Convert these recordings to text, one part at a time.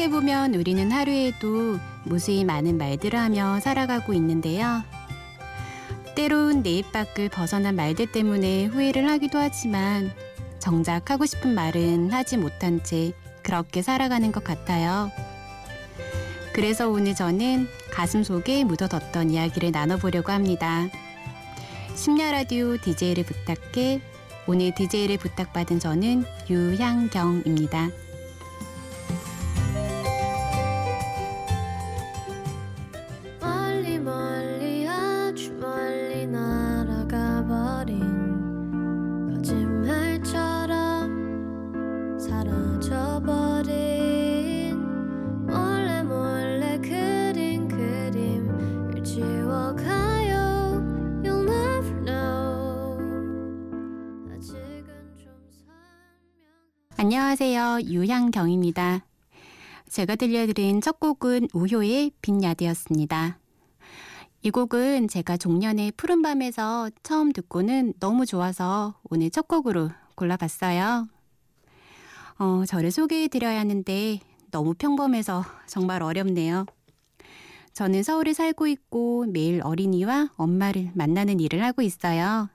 생각해보면 우리는 하루에도 무수히 많은 말들을 하며 살아가고 있는데요. 때론 내 입 밖을 벗어난 말들 때문에 후회를 하기도 하지만 정작 하고 싶은 말은 하지 못한 채 그렇게 살아가는 것 같아요. 그래서 오늘 저는 가슴 속에 묻어뒀던 이야기를 나눠보려고 합니다. 심야 라디오 DJ를 부탁해 오늘 DJ를 부탁받은 저는 유향경입니다. 제가 들려드린 첫 곡은 우효의 빈야드였습니다. 이 곡은 제가 종년의 푸른밤에서 처음 듣고는 너무 좋아서 오늘 첫 곡으로 골라봤어요. 어, 저를 소개해드려야 하는데 너무 평범해서 정말 어렵네요. 저는 서울에 살고 있고 매일 어린이와 엄마를 만나는 일을 하고 있어요.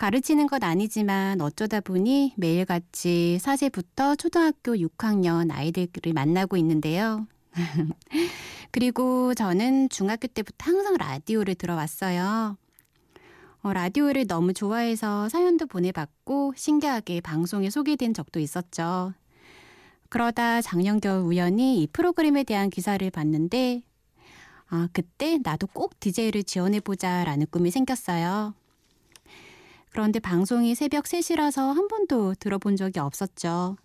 가르치는 건 아니지만 어쩌다 보니 매일같이 사세부터 초등학교 6학년 아이들을 만나고 있는데요. 그리고 저는 중학교 때부터 항상 라디오를 들어왔어요. 어, 라디오를 너무 좋아해서 사연도 보내봤고 신기하게 방송에 소개된 적도 있었죠. 그러다 작년 겨울 우연히 이 프로그램에 대한 기사를 봤는데 아, 그때 나도 꼭 DJ를 지원해보자 라는 꿈이 생겼어요. 그런데 방송이 새벽 3시라서 한 번도 들어본 적이 없었죠.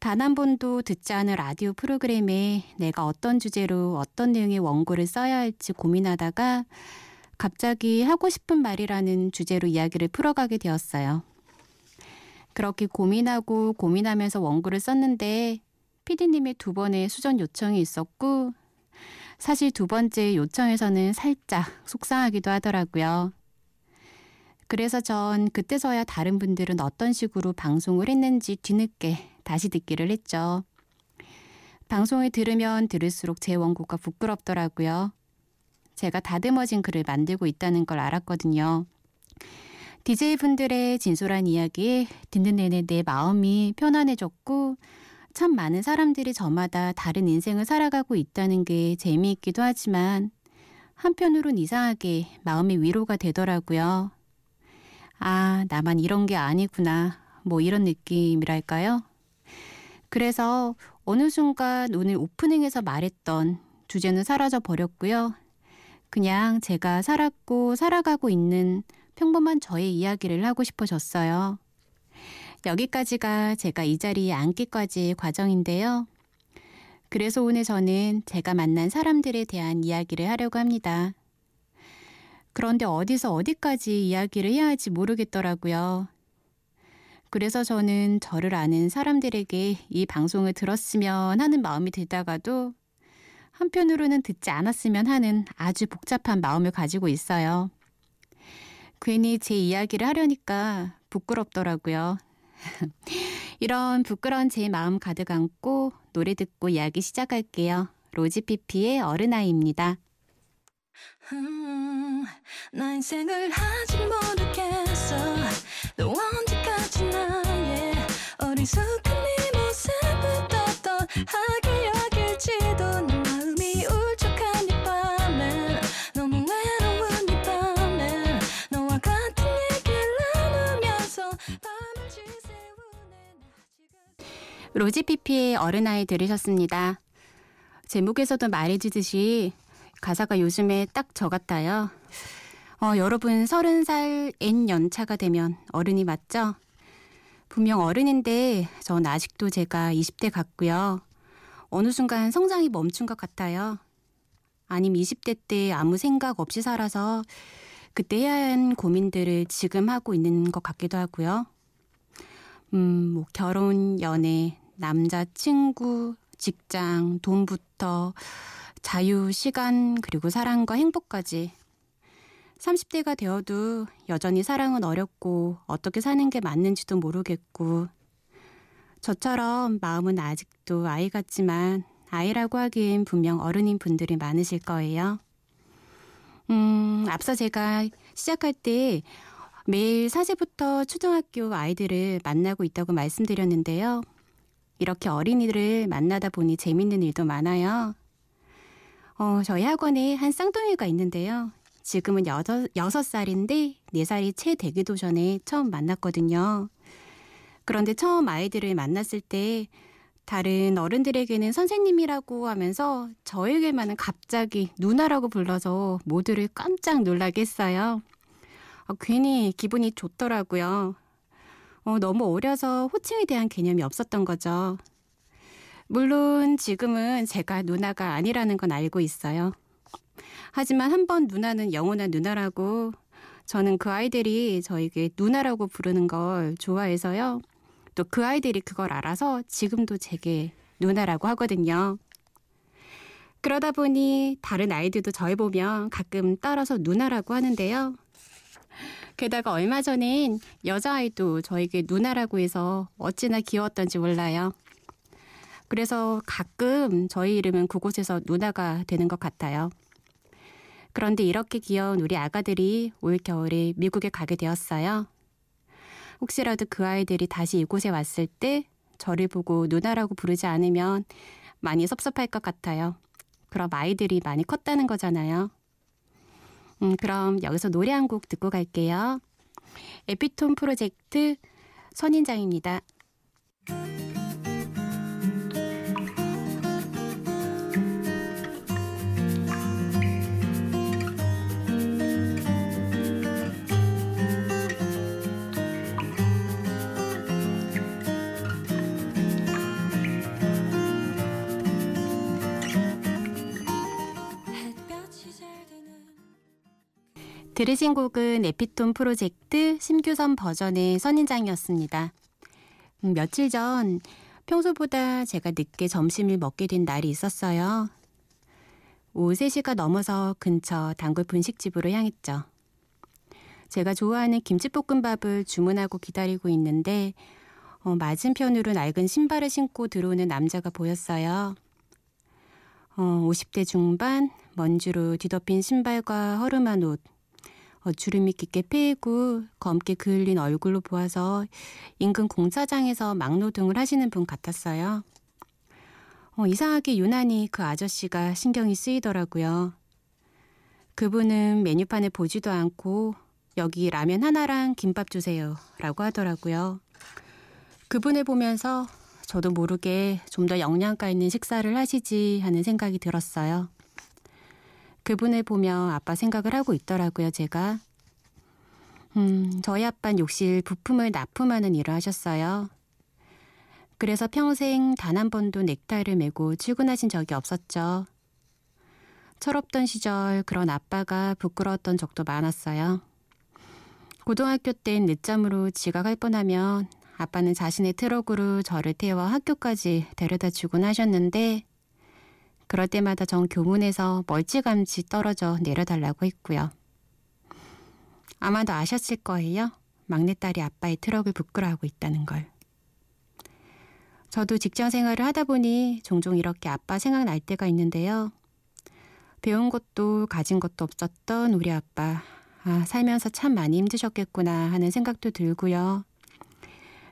단 한 번도 듣지 않은 라디오 프로그램에 내가 어떤 주제로 어떤 내용의 원고를 써야 할지 고민하다가 갑자기 하고 싶은 말이라는 주제로 이야기를 풀어가게 되었어요. 그렇게 고민하고 고민하면서 원고를 썼는데 피디님의 두 번의 수전 요청이 있었고 사실 두 번째 요청에서는 살짝 속상하기도 하더라고요. 그래서 전 그때서야 다른 분들은 어떤 식으로 방송을 했는지 뒤늦게 다시 듣기를 했죠. 방송을 들으면 들을수록 제 원고가 부끄럽더라고요. 제가 다듬어진 글을 만들고 있다는 걸 알았거든요. DJ분들의 진솔한 이야기 듣는 내내 내 마음이 편안해졌고 참 많은 사람들이 저마다 다른 인생을 살아가고 있다는 게 재미있기도 하지만 한편으론 이상하게 마음의 위로가 되더라고요. 아, 나만 이런 게 아니구나. 뭐 이런 느낌이랄까요? 그래서 어느 순간 오늘 오프닝에서 말했던 주제는 사라져 버렸고요. 그냥 제가 살았고 살아가고 있는 평범한 저의 이야기를 하고 싶어졌어요. 여기까지가 제가 이 자리에 앉기까지 과정인데요. 그래서 오늘 저는 제가 만난 사람들에 대한 이야기를 하려고 합니다. 그런데 어디서 어디까지 이야기를 해야 할지 모르겠더라고요. 그래서 저는 저를 아는 사람들에게 이 방송을 들었으면 하는 마음이 들다가도 한편으로는 듣지 않았으면 하는 아주 복잡한 마음을 가지고 있어요. 괜히 제 이야기를 하려니까 부끄럽더라고요. 이런 부끄러운 제 마음 가득 안고 노래 듣고 이야기 시작할게요. 로지피피의 어른아이입니다. 음, 나 인생을 아직 모르겠어 너 언제까지 나의 어리숙한 네 모습을 떠떠하게 여길지도 내 마음이 울적한 이 밤엔 너무 외로운 이 밤엔 너와 같은 얘기를 나누면서 밤을 지새우네 로지피피의 어른아이 들으셨습니다. 제목에서도 말해주듯이 가사가 요즘에 딱 저 같아요. 어, 여러분 서른 살 N 연차가 되면 어른이 맞죠? 분명 어른인데 전 아직도 제가 20대 같고요. 어느 순간 성장이 멈춘 것 같아요. 아님 20대 때 아무 생각 없이 살아서 그때 해야 하는 고민들을 지금 하고 있는 것 같기도 하고요. 음, 뭐 결혼, 연애, 남자, 친구, 직장, 돈부터 자유, 시간, 그리고 사랑과 행복까지 30대가 되어도 여전히 사랑은 어렵고 어떻게 사는 게 맞는지도 모르겠고 저처럼 마음은 아직도 아이 같지만 아이라고 하기엔 분명 어른인 분들이 많으실 거예요. 음, 앞서 제가 시작할 때 매일 사제부터 초등학교 아이들을 만나고 있다고 말씀드렸는데요. 이렇게 어린이들을 만나다 보니 재밌는 일도 많아요. 어, 저희 학원에 한 쌍둥이가 있는데요. 지금은 여섯, 여섯 살인데 네 살이 채 되기도 전에 처음 만났거든요. 그런데 처음 아이들을 만났을 때 다른 어른들에게는 선생님이라고 하면서 저에게만은 갑자기 누나라고 불러서 모두를 깜짝 놀라게 했어요. 아, 괜히 기분이 좋더라고요. 어, 너무 어려서 호칭에 대한 개념이 없었던 거죠. 물론 지금은 제가 누나가 아니라는 건 알고 있어요. 하지만 한 번 누나는 영원한 누나라고 저는 그 아이들이 저에게 누나라고 부르는 걸 좋아해서요. 또 그 아이들이 그걸 알아서 지금도 제게 누나라고 하거든요. 그러다 보니 다른 아이들도 저희 보면 가끔 따라서 누나라고 하는데요. 게다가 얼마 전엔 여자아이도 저에게 누나라고 해서 어찌나 귀여웠던지 몰라요. 그래서 가끔 저희 이름은 그곳에서 누나가 되는 것 같아요. 그런데 이렇게 귀여운 우리 아가들이 올 겨울에 미국에 가게 되었어요. 혹시라도 그 아이들이 다시 이곳에 왔을 때 저를 보고 누나라고 부르지 않으면 많이 섭섭할 것 같아요. 그럼 아이들이 많이 컸다는 거잖아요. 음, 그럼 여기서 노래 한 곡 듣고 갈게요. 에피톤 프로젝트 선인장입니다. 들으신 곡은 에피톤 프로젝트 심규선 버전의 선인장이었습니다. 음, 며칠 전 평소보다 제가 늦게 점심을 먹게 된 날이 있었어요. 오후 3시가 넘어서 근처 단골 분식집으로 향했죠. 제가 좋아하는 김치볶음밥을 주문하고 기다리고 있는데 어, 맞은편으로 낡은 신발을 신고 들어오는 남자가 보였어요. 어, 50대 중반, 먼지로 뒤덮인 신발과 허름한 옷, 어, 주름이 깊게 패이고 검게 그을린 얼굴로 보아서 인근 공사장에서 막노동을 하시는 분 같았어요. 어, 이상하게 유난히 그 아저씨가 신경이 쓰이더라고요. 그분은 메뉴판을 보지도 않고 여기 라면 하나랑 김밥 주세요 라고 하더라고요. 그분을 보면서 저도 모르게 좀 더 영양가 있는 식사를 하시지 하는 생각이 들었어요. 그분을 보며 아빠 생각을 하고 있더라고요, 제가. 음, 저희 아빠는 욕실 부품을 납품하는 일을 하셨어요. 그래서 평생 단 한 번도 넥타이를 메고 출근하신 적이 없었죠. 철없던 시절 그런 아빠가 부끄러웠던 적도 많았어요. 고등학교 땐 늦잠으로 지각할 뻔하면 아빠는 자신의 트럭으로 저를 태워 학교까지 데려다 주곤 하셨는데 그럴 때마다 전 교문에서 멀찌감치 떨어져 내려달라고 했고요. 아마도 아셨을 거예요. 막내딸이 아빠의 트럭을 부끄러워하고 있다는 걸. 저도 직장 생활을 하다 보니 종종 이렇게 아빠 생각날 때가 있는데요. 배운 것도 가진 것도 없었던 우리 아빠. 아, 살면서 참 많이 힘드셨겠구나 하는 생각도 들고요.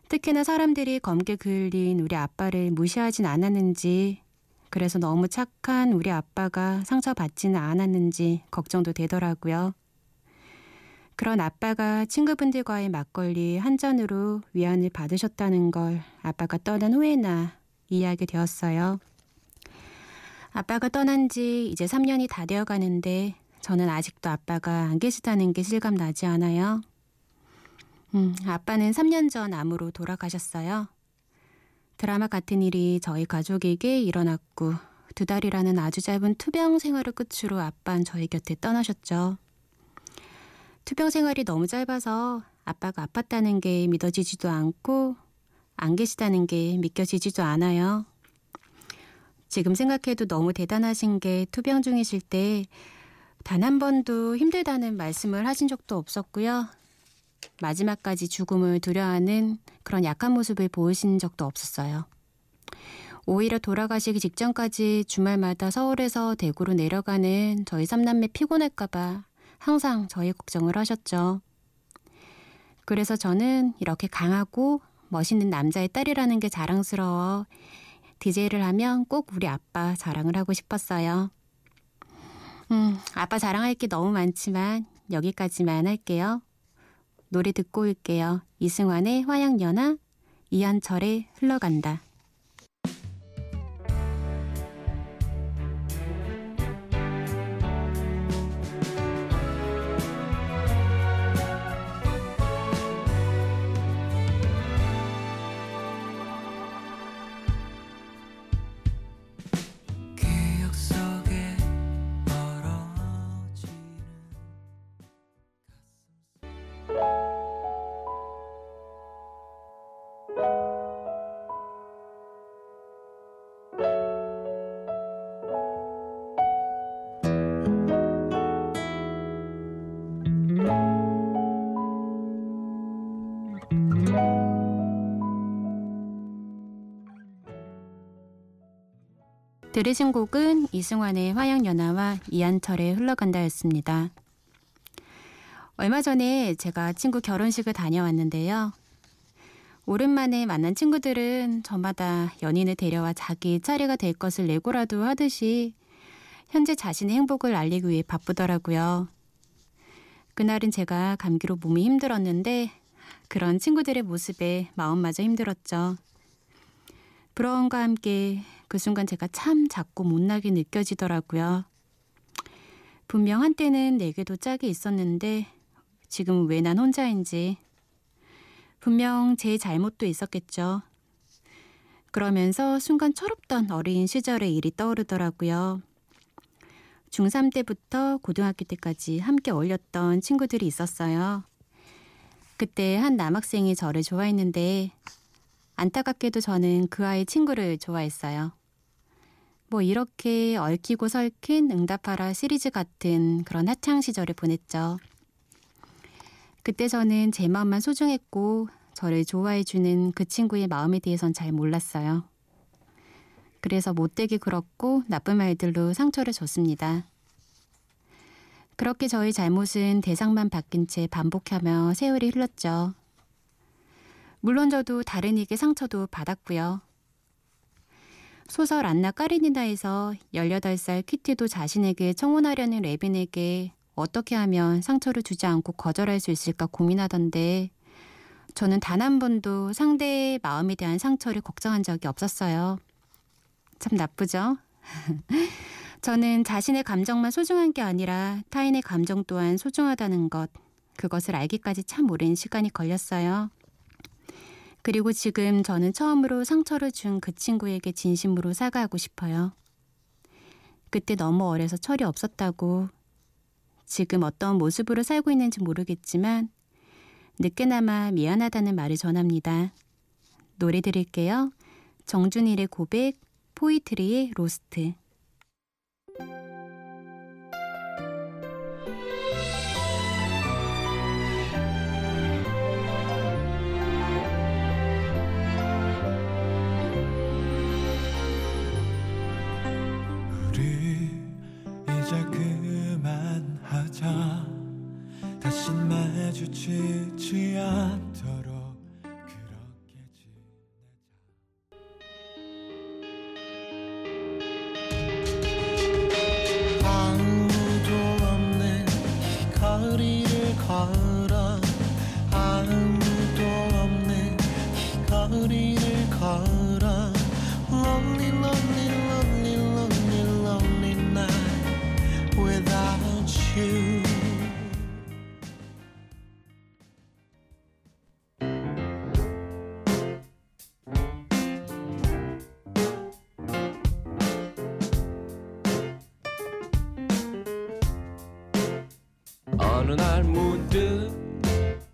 특히나 사람들이 검게 그을린 우리 아빠를 무시하진 않았는지 그래서 너무 착한 우리 아빠가 상처받지는 않았는지 걱정도 되더라고요. 그런 아빠가 친구분들과의 막걸리 한 잔으로 위안을 받으셨다는 걸 아빠가 떠난 후에나 이해하게 되었어요. 아빠가 떠난 지 이제 3년이 다 되어 가는데 저는 아직도 아빠가 안 계시다는 게 실감 나지 않아요. 음, 아빠는 3년 전 암으로 돌아가셨어요. 드라마 같은 일이 저희 가족에게 일어났고 두 달이라는 아주 짧은 투병 생활을 끝으로 아빠는 저희 곁에 떠나셨죠. 투병 생활이 너무 짧아서 아빠가 아팠다는 게 믿어지지도 않고 안 계시다는 게 믿겨지지도 않아요. 지금 생각해도 너무 대단하신 게 투병 중이실 때 단 한 번도 힘들다는 말씀을 하신 적도 없었고요. 마지막까지 죽음을 두려워하는 그런 약한 모습을 보이신 적도 없었어요. 오히려 돌아가시기 직전까지 주말마다 서울에서 대구로 내려가는 저희 삼남매 피곤할까봐 항상 저희 걱정을 하셨죠. 그래서 저는 이렇게 강하고 멋있는 남자의 딸이라는 게 자랑스러워 DJ를 하면 꼭 우리 아빠 자랑을 하고 싶었어요. 음, 아빠 자랑할 게 너무 많지만 여기까지만 할게요. 노래 듣고 올게요. 이승환의 화양연화, 이한철의 흘러간다. 들으신 곡은 이승환의 화양연화와 이한철의 흘러간다였습니다. 얼마 전에 제가 친구 결혼식을 다녀왔는데요. 오랜만에 만난 친구들은 저마다 연인을 데려와 자기 차례가 될 것을 내고라도 하듯이 현재 자신의 행복을 알리기 위해 바쁘더라고요. 그날은 제가 감기로 몸이 힘들었는데 그런 친구들의 모습에 마음마저 힘들었죠. 부러움과 함께 그 순간 제가 참 작고 못나게 느껴지더라고요. 분명 한때는 내게도 짝이 있었는데 지금 왜 난 혼자인지 분명 제 잘못도 있었겠죠. 그러면서 순간 철없던 어린 시절의 일이 떠오르더라고요. 중3 때부터 고등학교 때까지 함께 어울렸던 친구들이 있었어요. 그때 한 남학생이 저를 좋아했는데 안타깝게도 저는 그 아이 친구를 좋아했어요. 뭐 이렇게 얽히고 설킨 응답하라 시리즈 같은 그런 하창 시절을 보냈죠. 그때 저는 제 마음만 소중했고 저를 좋아해주는 그 친구의 마음에 대해선 잘 몰랐어요. 그래서 못되게 굴었고 나쁜 말들로 상처를 줬습니다. 그렇게 저의 잘못은 대상만 바뀐 채 반복하며 세월이 흘렀죠. 물론 저도 다른 이에게 상처도 받았고요. 소설 안나 까리니나에서 18살 키티도 자신에게 청혼하려는 레빈에게 어떻게 하면 상처를 주지 않고 거절할 수 있을까 고민하던데 저는 단 한 번도 상대의 마음에 대한 상처를 걱정한 적이 없었어요. 참 나쁘죠? 저는 자신의 감정만 소중한 게 아니라 타인의 감정 또한 소중하다는 것, 그것을 알기까지 참 오랜 시간이 걸렸어요. 그리고 지금 저는 처음으로 상처를 준 그 친구에게 진심으로 사과하고 싶어요. 그때 너무 어려서 철이 없었다고. 지금 어떤 모습으로 살고 있는지 모르겠지만 늦게나마 미안하다는 말을 전합니다. 노래 드릴게요. 정준일의 고백, 포이트리의 로스트. 마주치지 않도록 그렇게 지내자 아무도 없는 거리를 걸어 아무도 없는 거리를 걸어 Lonely lonely lonely lonely lonely night without you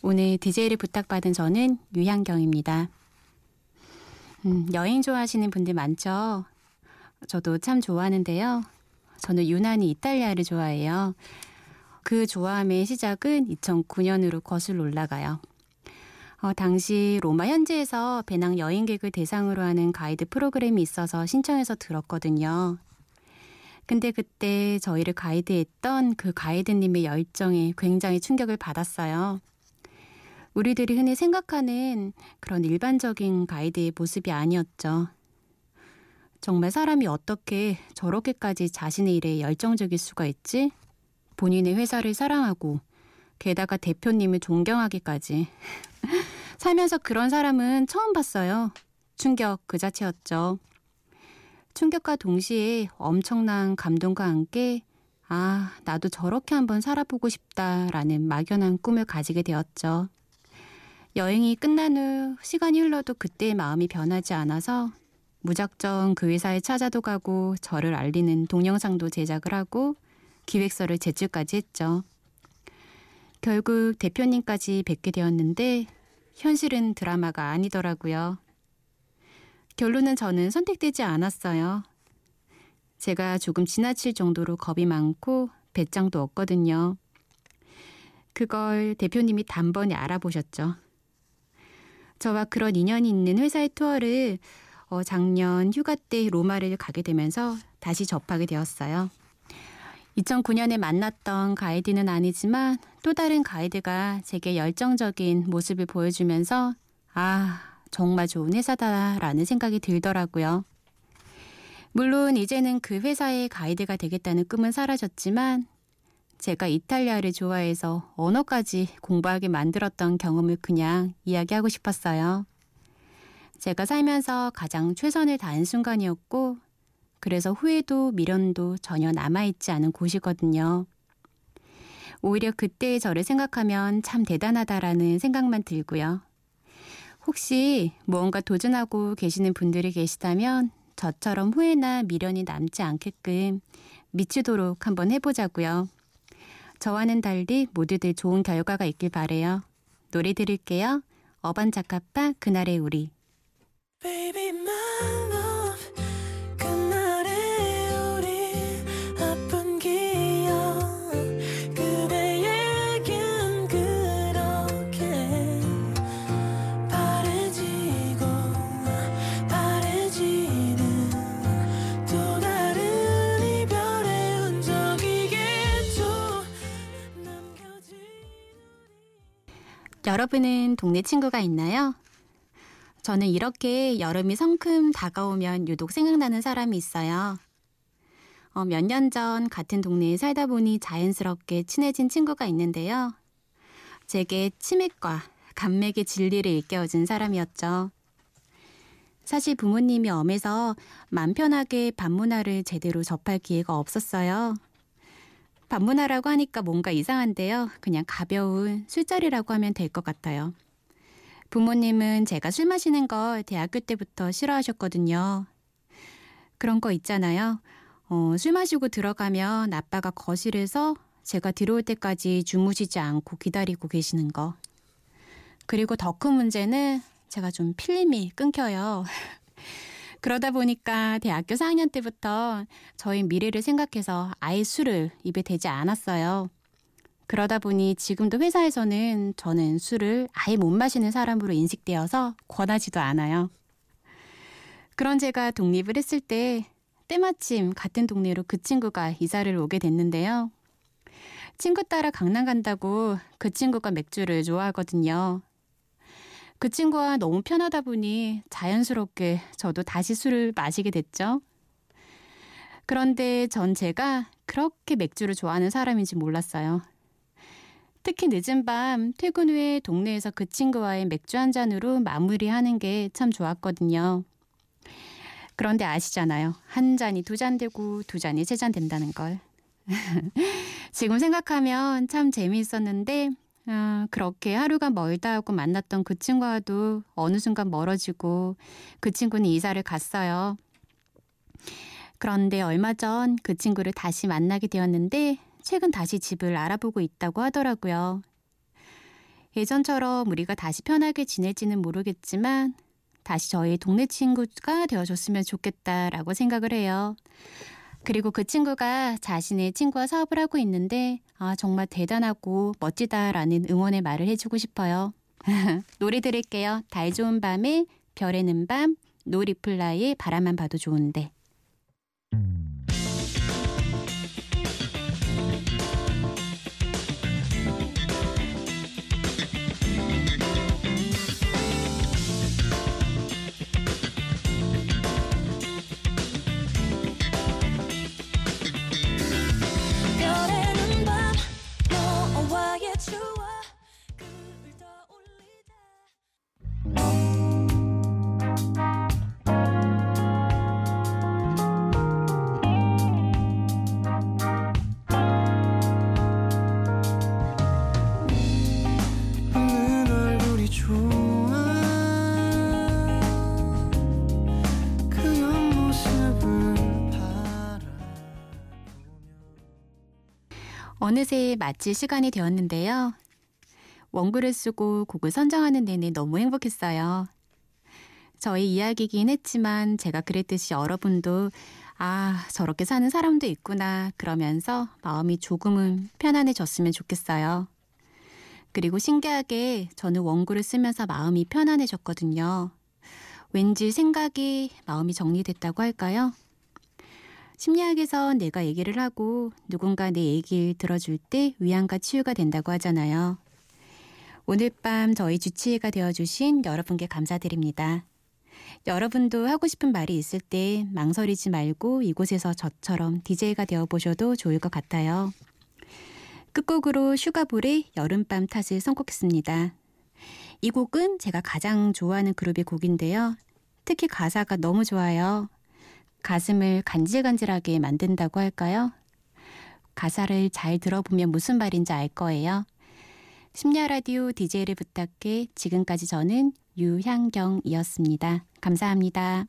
오늘 DJ를 부탁받은 저는 유향경입니다. 음, 여행 좋아하시는 분들 많죠? 저도 참 좋아하는데요. 저는 유난히 이탈리아를 좋아해요. 그 좋아함의 시작은 2009년으로 거슬러 올라가요. 어, 당시 로마 현지에서 배낭 여행객을 대상으로 하는 가이드 프로그램이 있어서 신청해서 들었거든요. 근데 그때 저희를 가이드했던 그 가이드님의 열정에 굉장히 충격을 받았어요. 우리들이 흔히 생각하는 그런 일반적인 가이드의 모습이 아니었죠. 정말 사람이 어떻게 저렇게까지 자신의 일에 열정적일 수가 있지? 본인의 회사를 사랑하고 게다가 대표님을 존경하기까지. 살면서 그런 사람은 처음 봤어요. 충격 그 자체였죠. 충격과 동시에 엄청난 감동과 함께 아, 나도 저렇게 한번 살아보고 싶다라는 막연한 꿈을 가지게 되었죠. 여행이 끝난 후 시간이 흘러도 그때의 마음이 변하지 않아서 무작정 그 회사에 찾아도 가고 저를 알리는 동영상도 제작을 하고 기획서를 제출까지 했죠. 결국 대표님까지 뵙게 되었는데 현실은 드라마가 아니더라고요. 결론은 저는 선택되지 않았어요. 제가 조금 지나칠 정도로 겁이 많고 배짱도 없거든요. 그걸 대표님이 단번에 알아보셨죠. 저와 그런 인연이 있는 회사의 투어를 어, 작년 휴가 때 로마를 가게 되면서 다시 접하게 되었어요. 2009년에 만났던 가이드는 아니지만 또 다른 가이드가 제게 열정적인 모습을 보여주면서 아, 정말 좋은 회사다라는 생각이 들더라고요. 물론 이제는 그 회사의 가이드가 되겠다는 꿈은 사라졌지만 제가 이탈리아를 좋아해서 언어까지 공부하게 만들었던 경험을 그냥 이야기하고 싶었어요. 제가 살면서 가장 최선을 다한 순간이었고 그래서 후회도 미련도 전혀 남아있지 않은 곳이거든요. 오히려 그때의 저를 생각하면 참 대단하다라는 생각만 들고요. 혹시 무언가 도전하고 계시는 분들이 계시다면 저처럼 후회나 미련이 남지 않게끔 미치도록 한번 해보자고요. 저와는 달리 모두들 좋은 결과가 있길 바래요. 노래 들을게요. 어반자카파 그날의 우리. Baby, 여러분은 동네 친구가 있나요? 저는 이렇게 여름이 성큼 다가오면 유독 생각나는 사람이 있어요. 어, 몇년 전 같은 동네에 살다 보니 자연스럽게 친해진 친구가 있는데요. 제게 치맥과 감맥의 진리를 일깨워준 사람이었죠. 사실 부모님이 엄해서 맘 편하게 반문화를 제대로 접할 기회가 없었어요. 방문하라고 하니까 뭔가 이상한데요. 그냥 가벼운 술자리라고 하면 될 것 같아요. 부모님은 제가 술 마시는 걸 대학교 때부터 싫어하셨거든요. 그런 거 있잖아요. 어, 술 마시고 들어가면 아빠가 거실에서 제가 들어올 때까지 주무시지 않고 기다리고 계시는 거. 그리고 더 큰 문제는 제가 좀 필름이 끊겨요. 그러다 보니까 대학교 4학년 때부터 저희 미래를 생각해서 아예 술을 입에 대지 않았어요. 그러다 보니 지금도 회사에서는 저는 술을 아예 못 마시는 사람으로 인식되어서 권하지도 않아요. 그런 제가 독립을 했을 때 때마침 같은 동네로 그 친구가 이사를 오게 됐는데요. 친구 따라 강남 간다고 그 친구가 맥주를 좋아하거든요. 그 친구와 너무 편하다 보니 자연스럽게 저도 다시 술을 마시게 됐죠. 그런데 전 제가 그렇게 맥주를 좋아하는 사람인지 몰랐어요. 특히 늦은 밤 퇴근 후에 동네에서 그 친구와의 맥주 한 잔으로 마무리하는 게 참 좋았거든요. 그런데 아시잖아요. 한 잔이 두 잔 되고 두 잔이 세 잔 된다는 걸. 지금 생각하면 참 재미있었는데 아, 그렇게 하루가 멀다 하고 만났던 그 친구와도 어느 순간 멀어지고 그 친구는 이사를 갔어요. 그런데 얼마 전 그 친구를 다시 만나게 되었는데 최근 다시 집을 알아보고 있다고 하더라고요. 예전처럼 우리가 다시 편하게 지낼지는 모르겠지만 다시 저희 동네 친구가 되어줬으면 좋겠다라고 생각을 해요. 그리고 그 친구가 자신의 친구와 사업을 하고 있는데 아 정말 대단하고 멋지다라는 응원의 말을 해주고 싶어요. 노래 들을게요. 달 좋은 밤에 별에는 밤 노리플라이의 바라만 봐도 좋은데. 어느새 마칠 시간이 되었는데요. 원글을 쓰고 곡을 선정하는 내내 너무 행복했어요. 저희 이야기이긴 했지만 제가 그랬듯이 여러분도 아, 저렇게 사는 사람도 있구나 그러면서 마음이 조금은 편안해졌으면 좋겠어요. 그리고 신기하게 저는 원고를 쓰면서 마음이 편안해졌거든요. 왠지 생각이 마음이 정리됐다고 할까요? 심리학에서 내가 얘기를 하고 누군가 내 얘기를 들어줄 때 위안과 치유가 된다고 하잖아요. 오늘 밤 저희 주치의가 되어주신 여러분께 감사드립니다. 여러분도 하고 싶은 말이 있을 때 망설이지 말고 이곳에서 저처럼 DJ가 되어보셔도 좋을 것 같아요. 끝곡으로 슈가볼의 여름밤 탓을 선곡했습니다. 이 곡은 제가 가장 좋아하는 그룹의 곡인데요. 특히 가사가 너무 좋아요. 가슴을 간질간질하게 만든다고 할까요? 가사를 잘 들어보면 무슨 말인지 알 거예요. 심야 라디오 DJ를 부탁해 지금까지 저는 유향경이었습니다. 감사합니다.